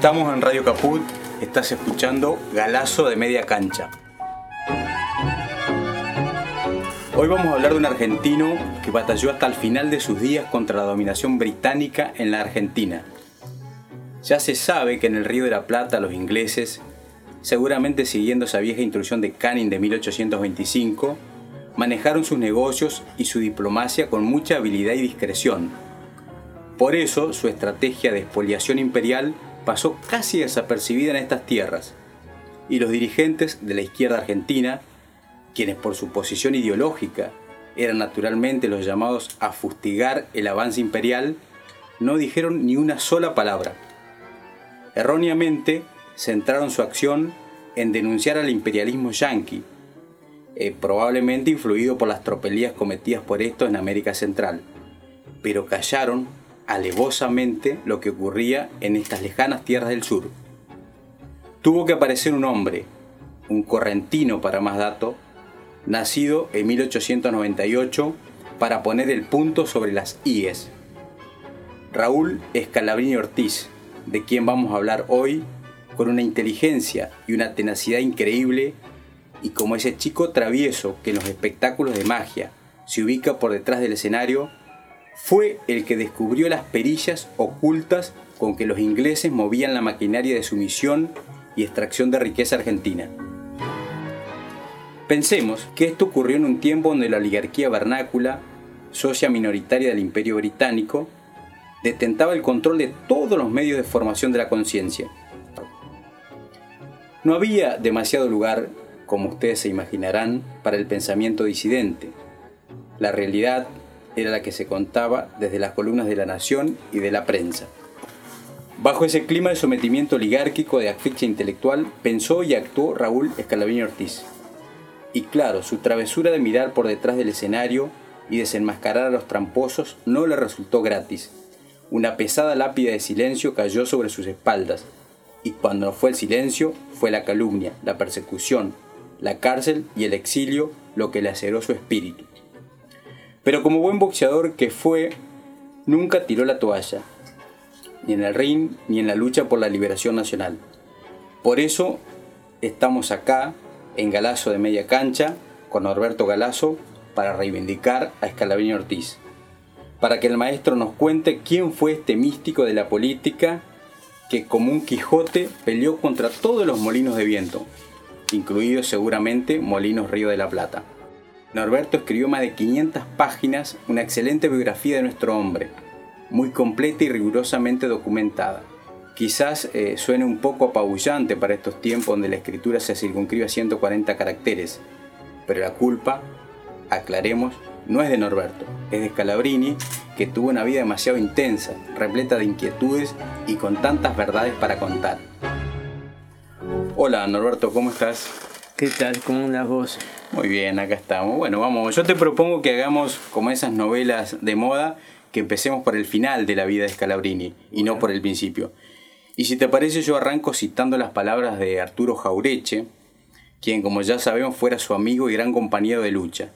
Estamos en Radio Caput, estás escuchando Galazo de Media Cancha. Hoy vamos a hablar de un argentino que batalló hasta el final de sus días contra la dominación británica en la Argentina. Ya se sabe que en el Río de la Plata los ingleses, seguramente siguiendo esa vieja instrucción de Canning de 1825, manejaron sus negocios y su diplomacia con mucha habilidad y discreción. Por eso su estrategia de expoliación imperial pasó casi desapercibida en estas tierras, y los dirigentes de la izquierda argentina quienes por su posición ideológica eran naturalmente los llamados a fustigar el avance imperial, no dijeron ni una sola palabra. Erróneamente centraron su acción en denunciar al imperialismo yanqui, eh, probablemente influido por las tropelías cometidas por estos en América Central, pero callaron alevosamente lo que ocurría en estas lejanas tierras del sur. Tuvo que aparecer un hombre, un correntino para más dato, nacido en 1898 para poner el punto sobre las IES. Raúl Escalabrini Ortiz, de quien vamos a hablar hoy, con una inteligencia y una tenacidad increíble, y como ese chico travieso que en los espectáculos de magia se ubica por detrás del escenario, fue el que descubrió las perillas ocultas con que los ingleses movían la maquinaria de sumisión y extracción de riqueza argentina. Pensemos que esto ocurrió en un tiempo donde la oligarquía vernácula, socia minoritaria del imperio británico, detentaba el control de todos los medios de formación de la conciencia. No había demasiado lugar, como ustedes se imaginarán, para el pensamiento disidente. La realidad era la que se contaba desde las columnas de la nación y de la prensa. Bajo ese clima de sometimiento oligárquico de asfixia intelectual, pensó y actuó Raúl Escalabrini Ortiz, y claro, su travesura de mirar por detrás del escenario y desenmascarar a los tramposos no le resultó gratis. Una pesada lápida de silencio cayó sobre sus espaldas, y cuando no fue el silencio, fue la calumnia, la persecución, la cárcel y el exilio lo que le aceró su espíritu. Pero como buen boxeador que fue, nunca tiró la toalla, ni en el ring ni en la lucha por la liberación nacional. Por eso estamos acá en Galazo de media cancha con Norberto Galazo para reivindicar a Escalabrini Ortiz, para que el maestro nos cuente quién fue este místico de la política que como un Quijote peleó contra todos los molinos de viento, incluidos seguramente Molinos Río de la Plata. Norberto escribió más de 500 páginas, una excelente biografía de nuestro hombre, muy completa y rigurosamente documentada. Quizás eh, suene un poco apabullante para estos tiempos donde la escritura se circunscribe a 140 caracteres, pero la culpa, aclaremos, no es de Norberto, es de Scalabrini, que tuvo una vida demasiado intensa, repleta de inquietudes y con tantas verdades para contar. Hola Norberto, ¿cómo estás? ¿Qué tal? ¿Cómo andas vos? Muy bien, acá estamos. Bueno, vamos, yo te propongo que hagamos como esas novelas de moda, que empecemos por el final de la vida de Scalabrini y no por el principio. Y si te parece, yo arranco citando las palabras de Arturo Jaureche, quien, como ya sabemos, fuera su amigo y gran compañero de lucha.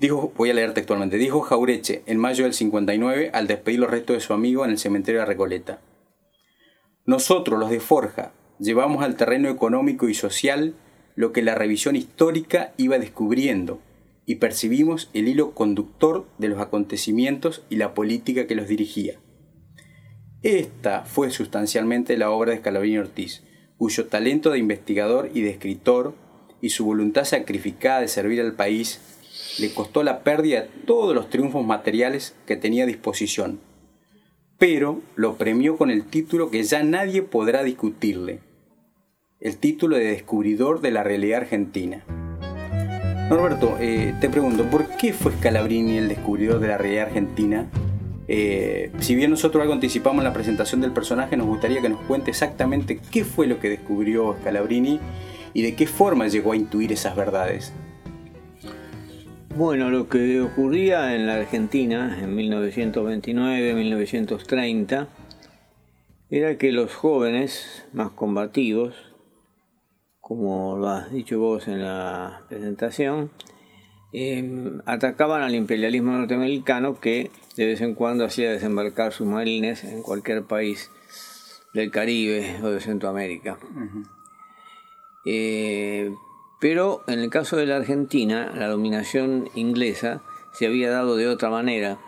Dijo, voy a leer textualmente, dijo Jaureche en mayo del 59 al despedir los restos de su amigo en el cementerio de Recoleta. Nosotros, los de Forja, llevamos al terreno económico y social lo que la revisión histórica iba descubriendo y percibimos el hilo conductor de los acontecimientos y la política que los dirigía. Esta fue sustancialmente la obra de Scalabrini Ortiz, cuyo talento de investigador y de escritor y su voluntad sacrificada de servir al país le costó la pérdida de todos los triunfos materiales que tenía a disposición, pero lo premió con el título que ya nadie podrá discutirle, el título de descubridor de la realidad argentina. Norberto, eh, te pregunto, ¿por qué fue Scalabrini el descubridor de la realidad argentina eh, si bien nosotros algo anticipamos en la presentación del personaje, nos gustaría que nos cuente exactamente qué fue lo que descubrió Scalabrini y de qué forma llegó a intuir esas verdades. Bueno, lo que ocurría en la Argentina en 1929-1930 era que los jóvenes más combativos, como lo has dicho vos en la presentación, Em, atacaban al imperialismo norteamericano que de vez en cuando hacía desembarcar sus marines en cualquier país del Caribe o de Centroamérica. Eh, pero en el caso de la Argentina, la dominación inglesa se había dado de otra manera.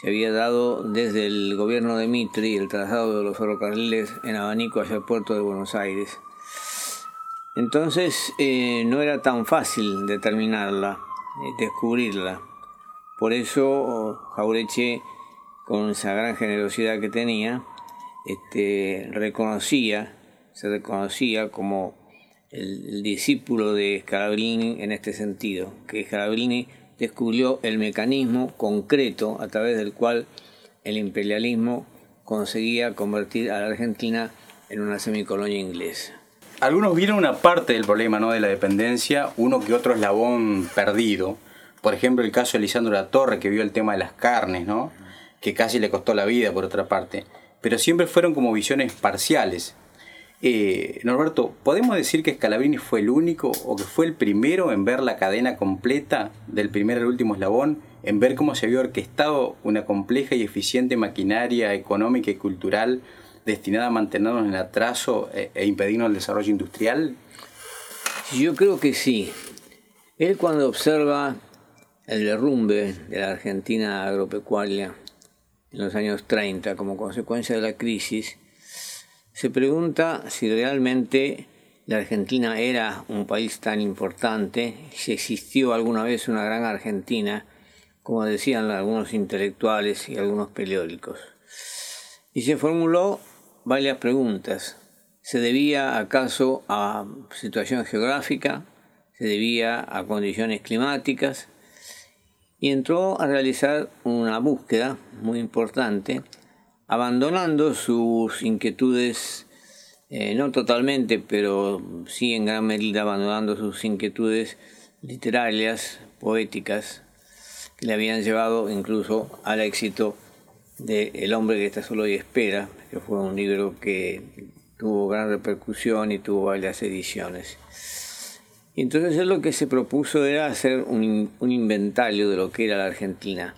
Se había dado desde el gobierno de Mitri el trazado de los ferrocarriles en abanico hacia el puerto de Buenos Aires. Entonces eh, no era tan fácil determinarla, eh, descubrirla. Por eso Jaureche, con esa gran generosidad que tenía, este, se reconocía como el, discípulo de Scalabrini en este sentido, que Scalabrini descubrió el mecanismo concreto a través del cual el imperialismo conseguía convertir a la Argentina en una semicolonia inglesa. Algunos vieron una parte del problema ¿no? de la dependencia, uno que otro eslabón perdido. Por ejemplo, el caso de Lisandro La Torre, que vio el tema de las carnes, ¿no? que casi le costó la vida, por otra parte. Pero siempre fueron como visiones parciales. Eh, Norberto, ¿podemos decir que Scalabrini fue el único o que fue el primero en ver la cadena completa del primer al último eslabón, en ver cómo se había orquestado una compleja y eficiente maquinaria económica y cultural destinada a mantenernos en atraso e, e impedirnos el desarrollo industrial? Yo creo que sí. Él cuando observa el derrumbe de la Argentina agropecuaria en los años 30 como consecuencia de la crisis, se pregunta si realmente la Argentina era un país tan importante, si existió alguna vez una gran Argentina, como decían algunos intelectuales y algunos periódicos. Y se formuló varias preguntas. ¿Se debía acaso a situación geográfica? ¿Se debía a condiciones climáticas? Y entró a realizar una búsqueda muy importante abandonando sus inquietudes, eh, no totalmente, pero sí en gran medida abandonando sus inquietudes literarias, poéticas, que le habían llevado incluso al éxito de El hombre que está solo y espera, fue un libro que tuvo gran repercusión y tuvo varias ediciones. Y entonces lo que se propuso era hacer un, un inventario de lo que era la Argentina.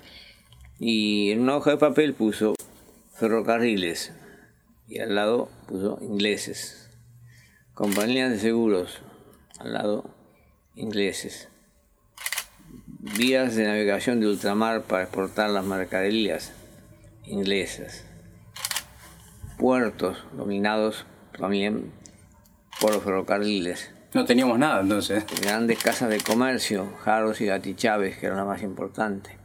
Y en una hoja de papel puso ferrocarriles y al lado puso ingleses. Compañías de seguros, al lado ingleses. Vías de navegación de ultramar para exportar las mercaderías inglesas. Puertos dominados también por los ferrocarriles. No teníamos nada entonces. Grandes casas de comercio, Jarros y Gatichaves, que era la más importante.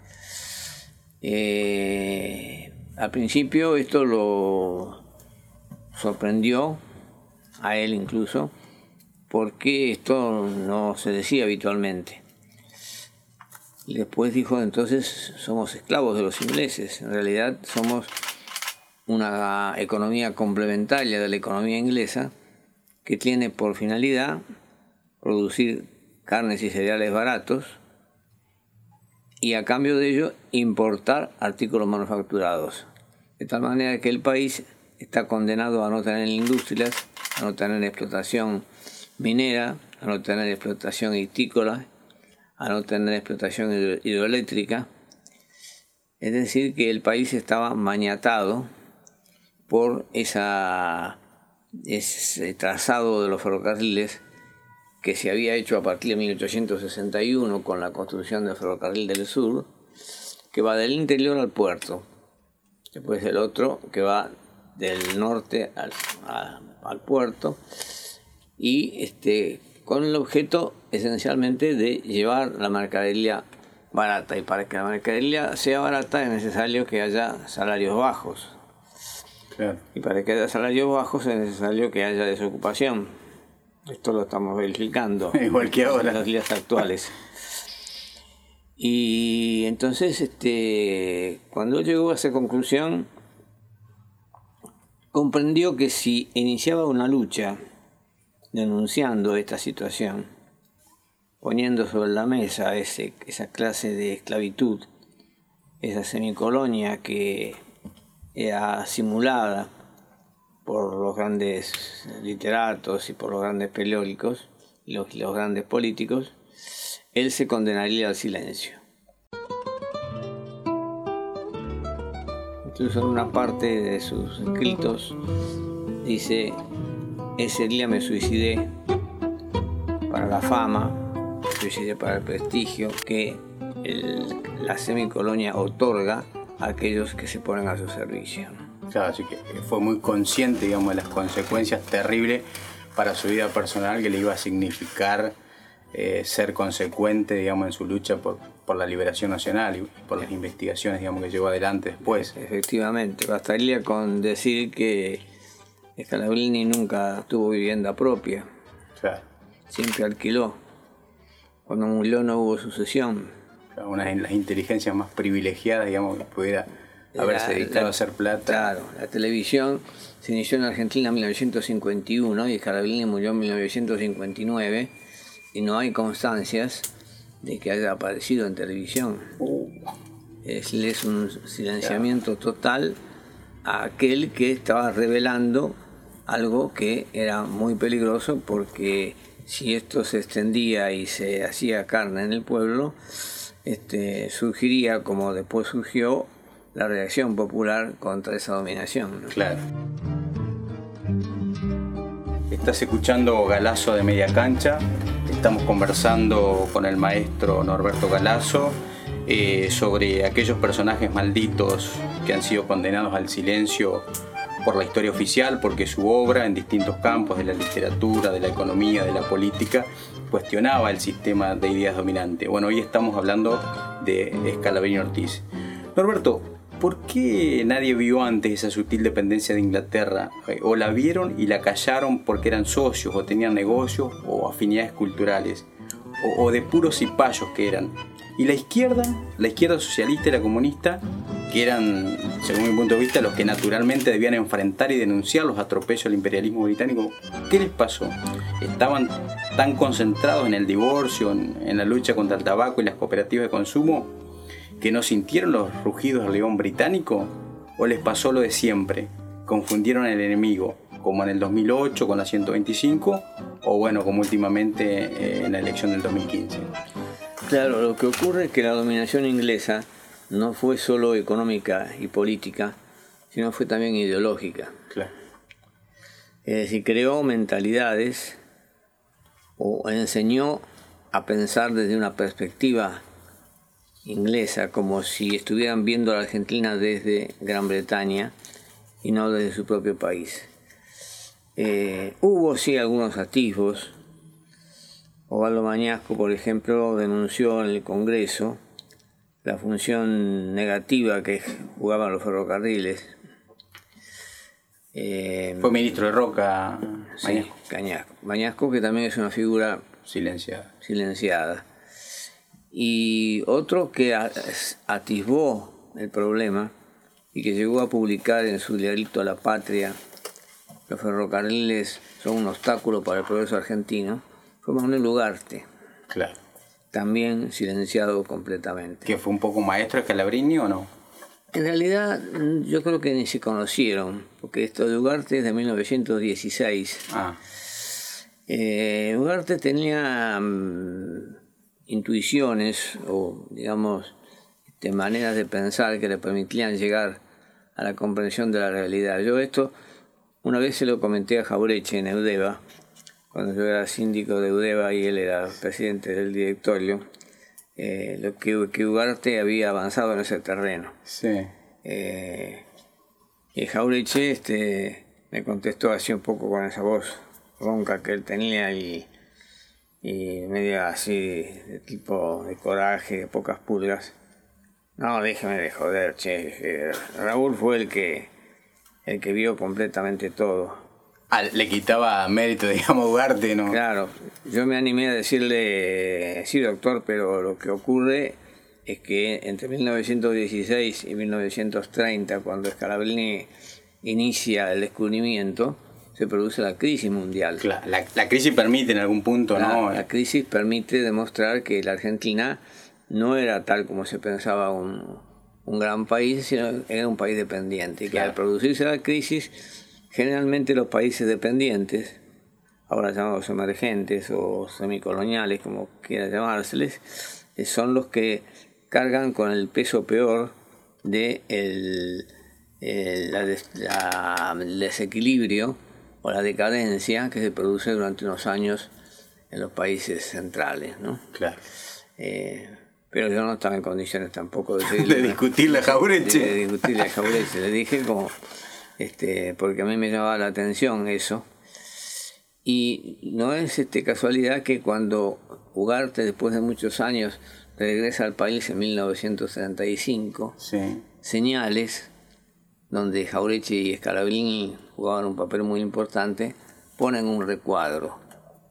Eh, al principio esto lo sorprendió, a él incluso, porque esto no se decía habitualmente. Y después dijo, entonces somos esclavos de los ingleses, en realidad somos una economía complementaria de la economía inglesa que tiene por finalidad producir carnes y cereales baratos y a cambio de ello importar artículos manufacturados. De tal manera que el país está condenado a no tener industrias, a no tener explotación minera, a no tener explotación hitícola, a no tener explotación hidroeléctrica. Es decir, que el país estaba mañatado por esa, ese trazado de los ferrocarriles que se había hecho a partir de 1861 con la construcción del ferrocarril del sur, que va del interior al puerto. Después el otro que va del norte al, al puerto y este, con el objeto esencialmente de llevar la mercadería barata. Y para que la mercadería sea barata es necesario que haya salarios bajos. Y para que haya salarios bajos es necesario que haya desocupación. Esto lo estamos verificando. Igual que ahora. En los días actuales. Y entonces, este, cuando llegó a esa conclusión, comprendió que si iniciaba una lucha denunciando esta situación, poniendo sobre la mesa ese, esa clase de esclavitud, esa semicolonia que era simulada por los grandes literatos y por los grandes periódicos, los, los grandes políticos, él se condenaría al silencio. Incluso en una parte de sus escritos dice, ese día me suicidé para la fama, me suicidé para el prestigio que la semicolonia otorga a aquellos que se ponen a su servicio. Claro, así que fue muy consciente, digamos, de las consecuencias terribles para su vida personal que le iba a significar eh, ser consecuente, digamos, en su lucha por, por la liberación nacional y por las investigaciones, digamos, que llevó adelante después. Efectivamente, bastaría con decir que Scalabrini nunca tuvo vivienda propia. Claro. Siempre alquiló. Cuando murió no hubo sucesión. Una de las inteligencias más privilegiadas, digamos, que pudiera haberse dedicado a hacer plata. Claro, la televisión se inició en Argentina en 1951 y Scalabrini murió en 1959 y no hay constancias de que haya aparecido en televisión. Es, es un silenciamiento total a aquel que estaba revelando algo que era muy peligroso porque si esto se extendía y se hacía carne en el pueblo, este, surgiría como después surgió la reacción popular contra esa dominación. Claro. Estás escuchando Galazo de Media Cancha. Estamos conversando con el maestro Norberto Galazo eh, sobre aquellos personajes malditos que han sido condenados al silencio por la historia oficial, porque su obra en distintos campos de la literatura, de la economía, de la política, cuestionaba el sistema de ideas dominante. Bueno, hoy estamos hablando de Scalabrini Ortiz. Norberto, ¿por qué nadie vio antes esa sutil dependencia de Inglaterra? Eh, ¿O la vieron y la callaron porque eran socios o tenían negocios o afinidades culturales? ¿O, de puros cipayos que eran? Y la izquierda, la izquierda socialista y la comunista, que eran, según mi punto de vista, los que naturalmente debían enfrentar y denunciar los atropellos del imperialismo británico, ¿qué les pasó? ¿Estaban tan concentrados en el divorcio, en, la lucha contra el tabaco y las cooperativas de consumo, que no sintieron los rugidos del león británico? ¿O les pasó lo de siempre? ¿Confundieron el enemigo, como en el 2008 con la 125, o bueno, como últimamente eh, en la elección del 2015? Claro, lo que ocurre es que la dominación inglesa no fue solo económica y política, sino fue también ideológica. Claro. Es decir, creó mentalidades o enseñó a pensar desde una perspectiva inglesa, como si estuvieran viendo a la Argentina desde Gran Bretaña y no desde su propio país. Eh, hubo sí algunos atisbos. Ovaldo Mañasco, por ejemplo, denunció en el Congreso la función negativa que jugaban los ferrocarriles. Eh, Fue ministro de Roca, Mañasco. que también es una figura silenciada. silenciada. Y otro que atisbó el problema y que llegó a publicar en su diarito a la patria, los ferrocarriles son un obstáculo para el progreso argentino, fue Manuel Ugarte. Claro también silenciado completamente. ¿Que fue un poco maestro de Calabrini o no? En realidad yo creo que ni se conocieron, porque esto de Ugarte es de 1916. Ah. Eh, Ugarte tenía mm, intuiciones o digamos de maneras de pensar que le permitían llegar a la comprensión de la realidad. Yo esto una vez se lo comenté a Jaureche en Eudeva, cuando yo era síndico de Udeva y él era presidente del directorio, eh, lo que, que, Ugarte había avanzado en ese terreno. Sí. Eh, y Jaureche este, me contestó así un poco con esa voz ronca que él tenía y, y medio así de tipo de coraje, de pocas pulgas. No, déjeme de joder, che. Eh, Raúl fue el que, el que vio completamente todo. Ah, le quitaba mérito, digamos, Ugarte, ¿no? Claro, yo me animé a decirle, sí, doctor, pero lo que ocurre es que entre 1916 y 1930, cuando Scalabrini inicia el descubrimiento, se produce la crisis mundial. la, la, crisis permite en algún punto, ¿no? La crisis permite demostrar que la Argentina no era tal como se pensaba un, un gran país, sino era un país dependiente. Y que al producirse la crisis Generalmente los países dependientes, ahora llamados emergentes o semicoloniales, como quiera llamárseles, eh, son los que cargan con el peso peor de el, desequilibrio o la decadencia que se produce durante unos años en los países centrales, ¿no? Claro. Eh, pero yo no estaba en condiciones tampoco de, de discutirle a Jaureche. De, discutirle a Jaureche. Le dije como, este, porque a mí me llamaba la atención eso. Y no es este, casualidad que cuando Ugarte, después de muchos años, regresa al país en 1975, señales donde Jaureche y Scalabrini jugaban un papel muy importante, ponen un recuadro.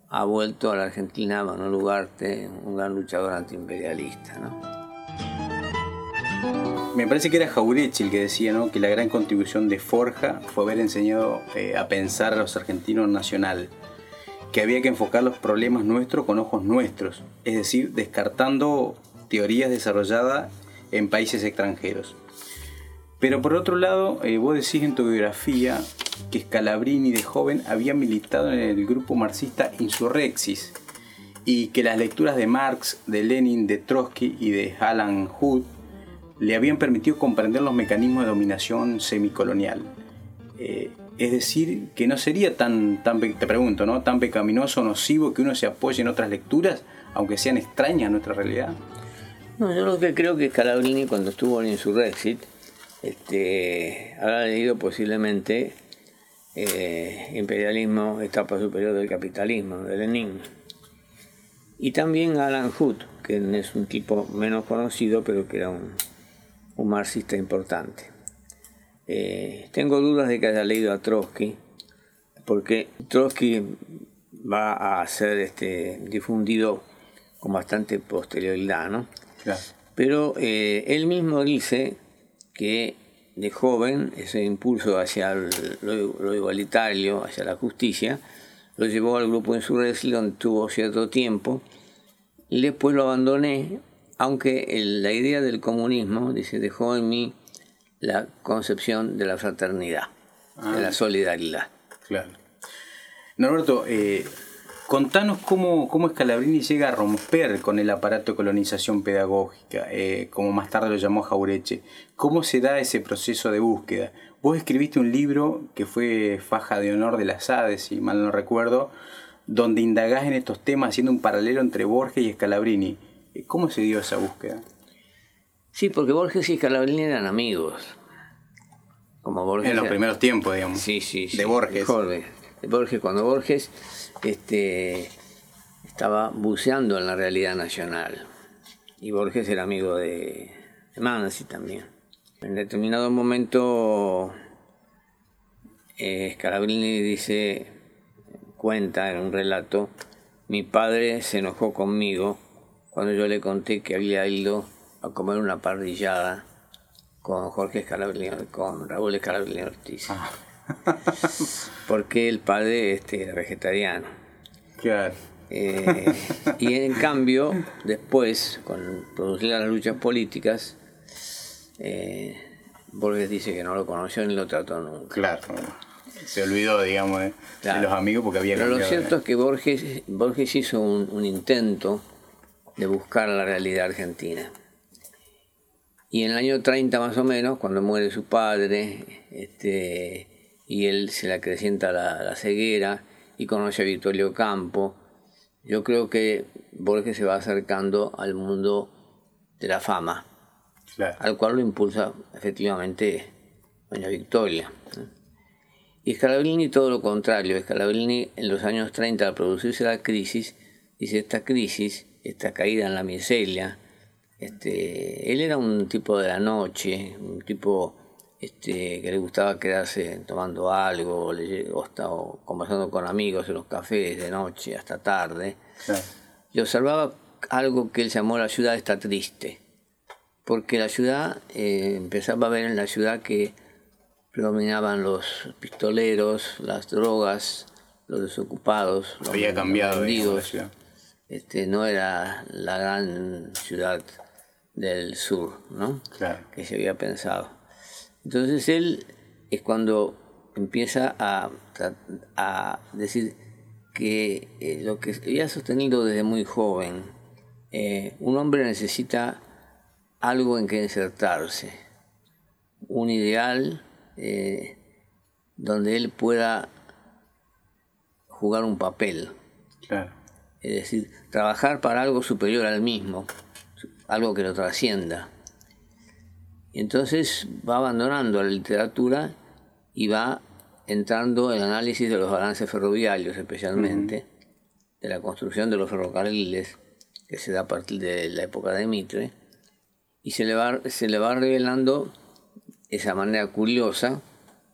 Ha vuelto a la Argentina Manuel Ugarte, un gran luchador antiimperialista. ¿no? Me parece que era Jaureche el que decía ¿no? que la gran contribución de Forja fue haber enseñado eh, a pensar a los argentinos nacional, que había que enfocar los problemas nuestros con ojos nuestros, es decir, descartando teorías desarrolladas en países extranjeros. Pero por otro lado, eh, vos decís en tu biografía que Scalabrini de joven había militado en el grupo marxista Insurrexis y que las lecturas de Marx, de Lenin, de Trotsky y de Alan Hood le habían permitido comprender los mecanismos de dominación semicolonial. Eh, es decir, que no sería tan, tan, te pregunto, ¿no? tan pecaminoso o nocivo que uno se apoye en otras lecturas, aunque sean extrañas a nuestra realidad. No, yo lo que creo que Scalabrini cuando estuvo en Insurrexit este, habrá leído posiblemente eh, Imperialismo, etapa superior del capitalismo, de Lenin. Y también Alan Hood, que es un tipo menos conocido, pero que era un, marxista importante. Eh, tengo dudas de que haya leído a Trotsky, porque Trotsky va a ser este, difundido con bastante posterioridad, ¿no? Pero eh, él mismo dice que de joven ese impulso hacia lo, igualitario, hacia la justicia, lo llevó al grupo Insurrección donde tuvo cierto tiempo y después lo abandoné, aunque la idea del comunismo, dice, dejó en mí la concepción de la fraternidad, de la ah. solidaridad. Claro. Norberto, eh, Contanos cómo, cómo Scalabrini llega a romper con el aparato de colonización pedagógica, eh, como más tarde lo llamó Jaureche. ¿Cómo se da ese proceso de búsqueda? Vos escribiste un libro que fue Faja de Honor de las Hades, si mal no recuerdo, donde indagás en estos temas haciendo un paralelo entre Borges y Scalabrini. ¿Cómo se dio esa búsqueda? Sí, porque Borges y Scalabrini eran amigos. Como Borges en los primeros tiempos, digamos. Sí, sí, sí. De Borges. De Borges, cuando Borges este, estaba buceando en la realidad nacional. Y Borges era amigo de, de también. En determinado momento, eh, Scalabrini dice, cuenta en un relato, mi padre se enojó conmigo cuando yo le conté que había ido a comer una parrillada con Jorge Scalabrini, con Raúl Scalabrini Ortiz. Ah. porque el padre este, era vegetariano. Claro. Eh, y en cambio, después, con producir las luchas políticas, eh, Borges dice que no lo conoció ni lo trató nunca. Claro, se olvidó, digamos, de, los amigos porque había Pero lo cierto es que Borges, Borges hizo un, un, intento de buscar la realidad argentina. Y en el año 30 más o menos, cuando muere su padre, este, y él se le acrecienta la, ceguera y conoce a Vittorio Campo. Yo creo que Borges se va acercando al mundo de la fama, al cual lo impulsa efectivamente doña Victoria. Y Scalabrini todo lo contrario. Scalabrini en los años 30 al producirse la crisis, dice esta crisis, esta caída en la miseria, este, él era un tipo de la noche, un tipo este, que le gustaba quedarse tomando algo o, conversando con amigos en los cafés de noche hasta tarde. Y observaba algo que él llamó la ciudad está triste, porque la ciudad eh, empezaba a ver en la ciudad que predominaban los pistoleros, las drogas, los desocupados, los había cambiado este, no era la gran ciudad del sur, ¿no? Que se había pensado. Entonces él es cuando empieza a, decir que eh, lo que había sostenido desde muy joven, eh, un hombre necesita algo en que insertarse, un ideal eh, donde él pueda jugar un papel. Es decir, trabajar para algo superior al mismo, algo que lo trascienda. Y entonces va abandonando la literatura y va entrando en el análisis de los balances ferroviarios especialmente, de la construcción de los ferrocarriles, que se da a partir de la época de Mitre, y se le va, se le va revelando esa manera curiosa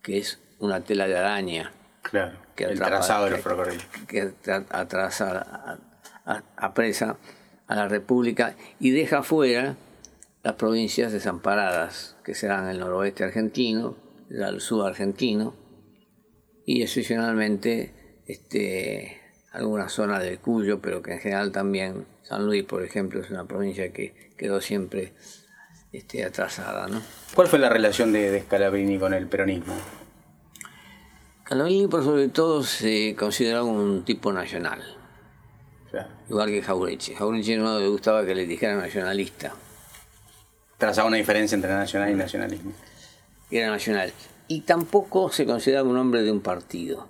que es una tela de araña. Claro, que el trazado de los ferrocarriles. Que atrasa, apresa a la República y deja fuera las provincias desamparadas, que serán el noroeste argentino, el sur argentino, y excepcionalmente este, alguna zona del Cuyo, pero que en general también San Luis, por ejemplo, es una provincia que quedó siempre este, atrasada. ¿no? ¿Cuál fue la relación de, Scalabrini con el peronismo? Scalabrini, por sobre todo, se consideraba un tipo nacional. Igual que Jaureche. Jaureche no le gustaba que le dijeran nacionalista. Trazaba una diferencia entre nacional y nacionalismo. Era nacional y tampoco se consideraba un hombre de un partido.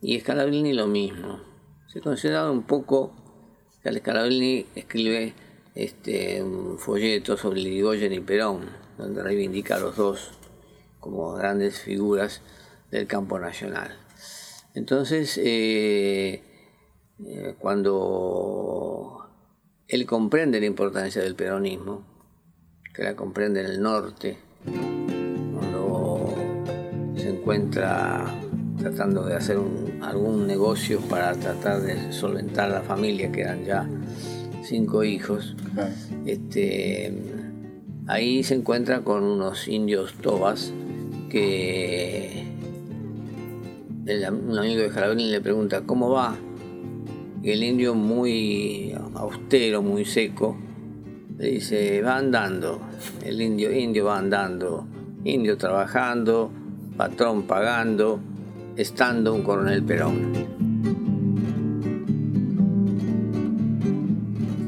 Y Scalabrini lo mismo. Se consideraba un poco, Scalabrini escribe este, un folleto sobre Irigoyen y Perón, donde reivindica a los dos como grandes figuras del campo nacional. Entonces, eh, eh, cuando él comprende la importancia del peronismo, que la comprende en el norte, encuentra tratando de hacer algún negocio para tratar de solventar la familia, que eran ya cinco hijos. Este, ahí se encuentra con unos indios tobas que un amigo de Jalabrín le pregunta cómo va. Y el indio muy austero, muy seco, le dice, va andando. El indio, indio va andando, indio trabajando, patrón pagando, estando un coronel Perón.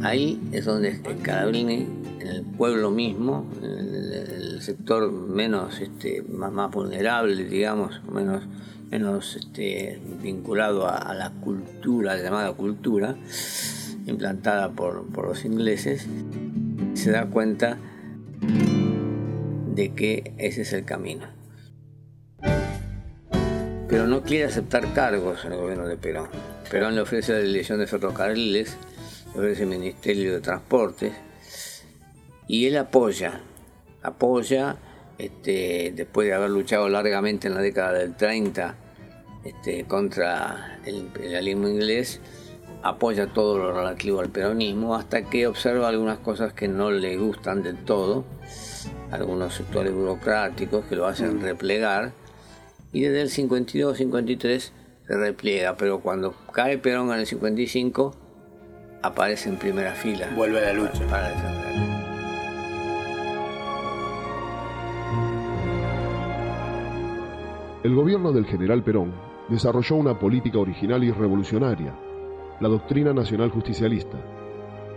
Ahí es donde Scalabrini, en el pueblo mismo, en el, sector menos, este, más, vulnerable, digamos, menos, menos este, vinculado a, la cultura, llamada cultura, implantada por, por los ingleses, se da cuenta de que ese es el camino pero no quiere aceptar cargos en el gobierno de Perón. Perón le ofrece la dirección de ferrocarriles, le ofrece el Ministerio de Transportes, y él apoya, apoya, este, después de haber luchado largamente en la década del 30 este, contra el imperialismo inglés, apoya todo lo relativo al peronismo hasta que observa algunas cosas que no le gustan del todo, algunos sectores burocráticos que lo hacen replegar, y desde el 52-53 se repliega, pero cuando cae Perón en el 55 aparece en primera fila. Vuelve a la lucha. Para, defender. El gobierno del general Perón desarrolló una política original y revolucionaria, la doctrina nacional justicialista,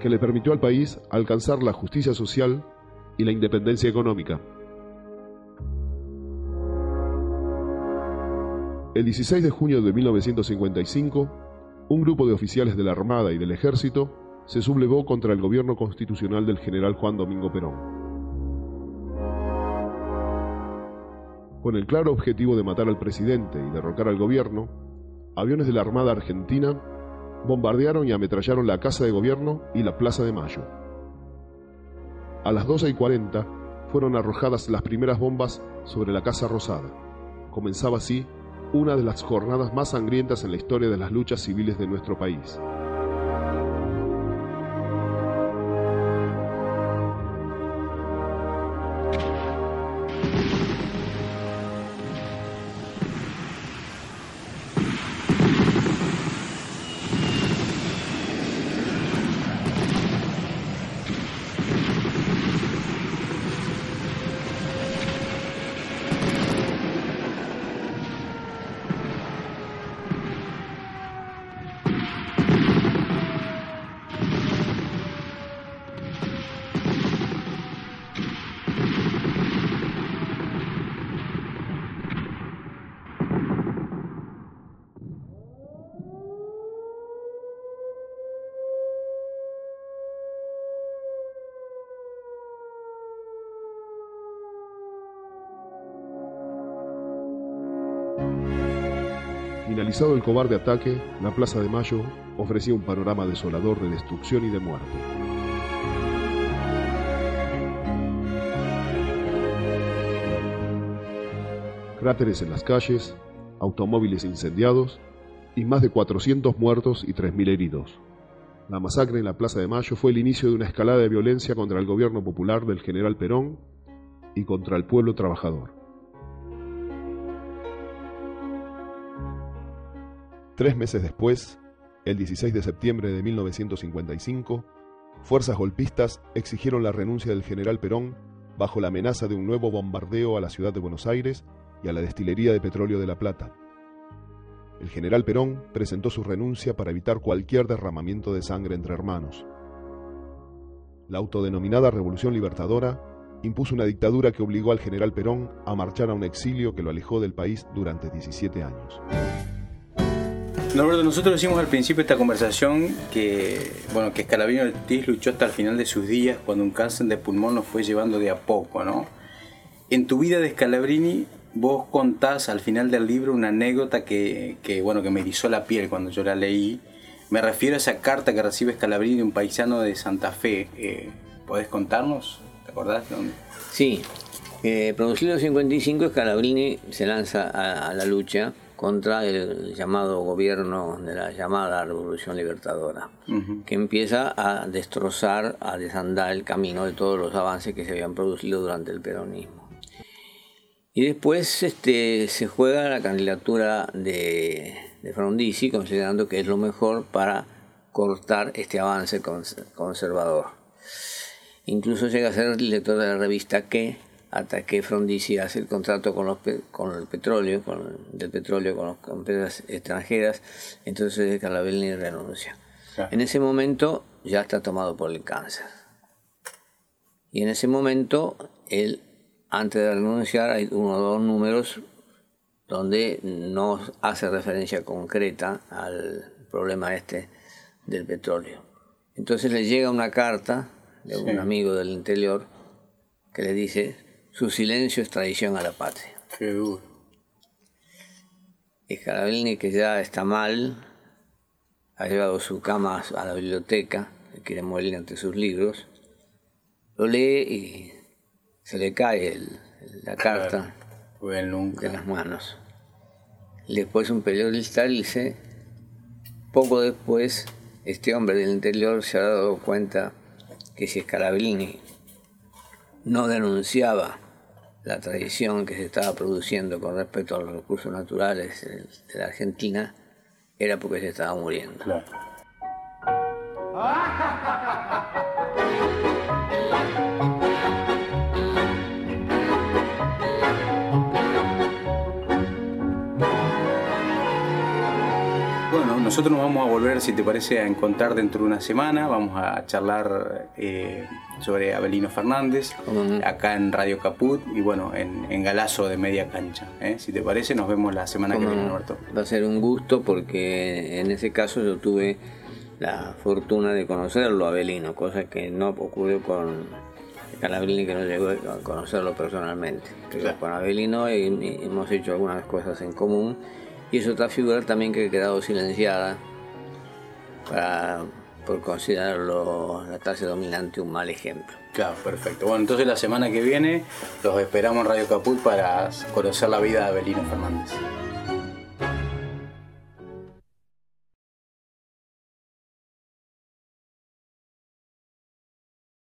que le permitió al país alcanzar la justicia social y la independencia económica. El 16 de junio de 1955, un grupo de oficiales de la Armada y del Ejército se sublevó contra el gobierno constitucional del general Juan Domingo Perón. Con el claro objetivo de matar al presidente y derrocar al gobierno, aviones de la Armada Argentina bombardearon y ametrallaron la Casa de Gobierno y la Plaza de Mayo. A las 12 y 40 fueron arrojadas las primeras bombas sobre la Casa Rosada. Comenzaba así una de las jornadas más sangrientas en la historia de las luchas civiles de nuestro país. Finalizado el cobarde ataque, la Plaza de Mayo ofrecía un panorama desolador de destrucción y de muerte. Cráteres en las calles, automóviles incendiados y más de 400 muertos y 3.000 heridos. La masacre en la Plaza de Mayo fue el inicio de una escalada de violencia contra el gobierno popular del general Perón y contra el pueblo trabajador. Tres meses después, el 16 de septiembre de 1955, fuerzas golpistas exigieron la renuncia del general Perón bajo la amenaza de un nuevo bombardeo a la ciudad de Buenos Aires y a la destilería de petróleo de La Plata. El general Perón presentó su renuncia para evitar cualquier derramamiento de sangre entre hermanos. La autodenominada Revolución Libertadora impuso una dictadura que obligó al general Perón a marchar a un exilio que lo alejó del país durante 17 años. Norberto, nosotros decimos al principio de esta conversación que, bueno, que Escalabrini Ortiz luchó hasta el final de sus días cuando un cáncer de pulmón nos fue llevando de a poco, ¿no? En tu vida de Scalabrini, vos contás al final del libro una anécdota que, que, bueno, que me erizó la piel cuando yo la leí. Me refiero a esa carta que recibe Scalabrini de un paisano de Santa Fe. Eh, ¿Podés contarnos? ¿Te acordás? Dónde? Sí. Eh, producido en 55, Scalabrini se lanza a la lucha contra el llamado gobierno de la llamada Revolución Libertadora, que empieza a destrozar, a desandar el camino de todos los avances que se habían producido durante el peronismo. Y después este, se juega la candidatura de, de Frondizi, considerando que es lo mejor para cortar este avance conservador. Incluso llega a ser director de la revista Que, hasta que Frondizi hace el contrato con, los, con el petróleo, con, del petróleo con las empresas extranjeras, entonces Carabellini renuncia. En ese momento ya está tomado por el cáncer. Y en ese momento, él, antes de renunciar, hay uno o dos números donde no hace referencia concreta al problema este del petróleo. Entonces le llega una carta de un amigo del interior que le dice, su silencio es traición a la patria. Qué duro. Que ya está mal, ha llevado su cama a la biblioteca, quiere morir ante sus libros, lo lee y se le cae la carta de las manos. Después un periodista dice, poco después, este hombre del interior se ha dado cuenta que si Scarabellini no denunciaba la tradición que se estaba produciendo con respecto a los recursos naturales de la Argentina era porque se estaba muriendo. nosotros nos vamos a volver, si te parece, a encontrar dentro de una semana. Vamos a charlar eh, sobre Abelino Fernández, acá en Radio Caput y bueno, en, Galazo de Media Cancha. ¿eh? Si te parece, nos vemos la semana que viene, Norberto. Va a ser un gusto porque en ese caso yo tuve la fortuna de conocerlo, Abelino, cosa que no ocurrió con Calabrini, que no llegó a conocerlo personalmente. Pero con Abelino hemos hecho algunas cosas en común y es otra figura también que ha quedado silenciada para por considerarlo la clase dominante un mal ejemplo. Claro, perfecto. Bueno, entonces la semana que viene los esperamos en Radio Caput para conocer la vida de Abelino Fernández.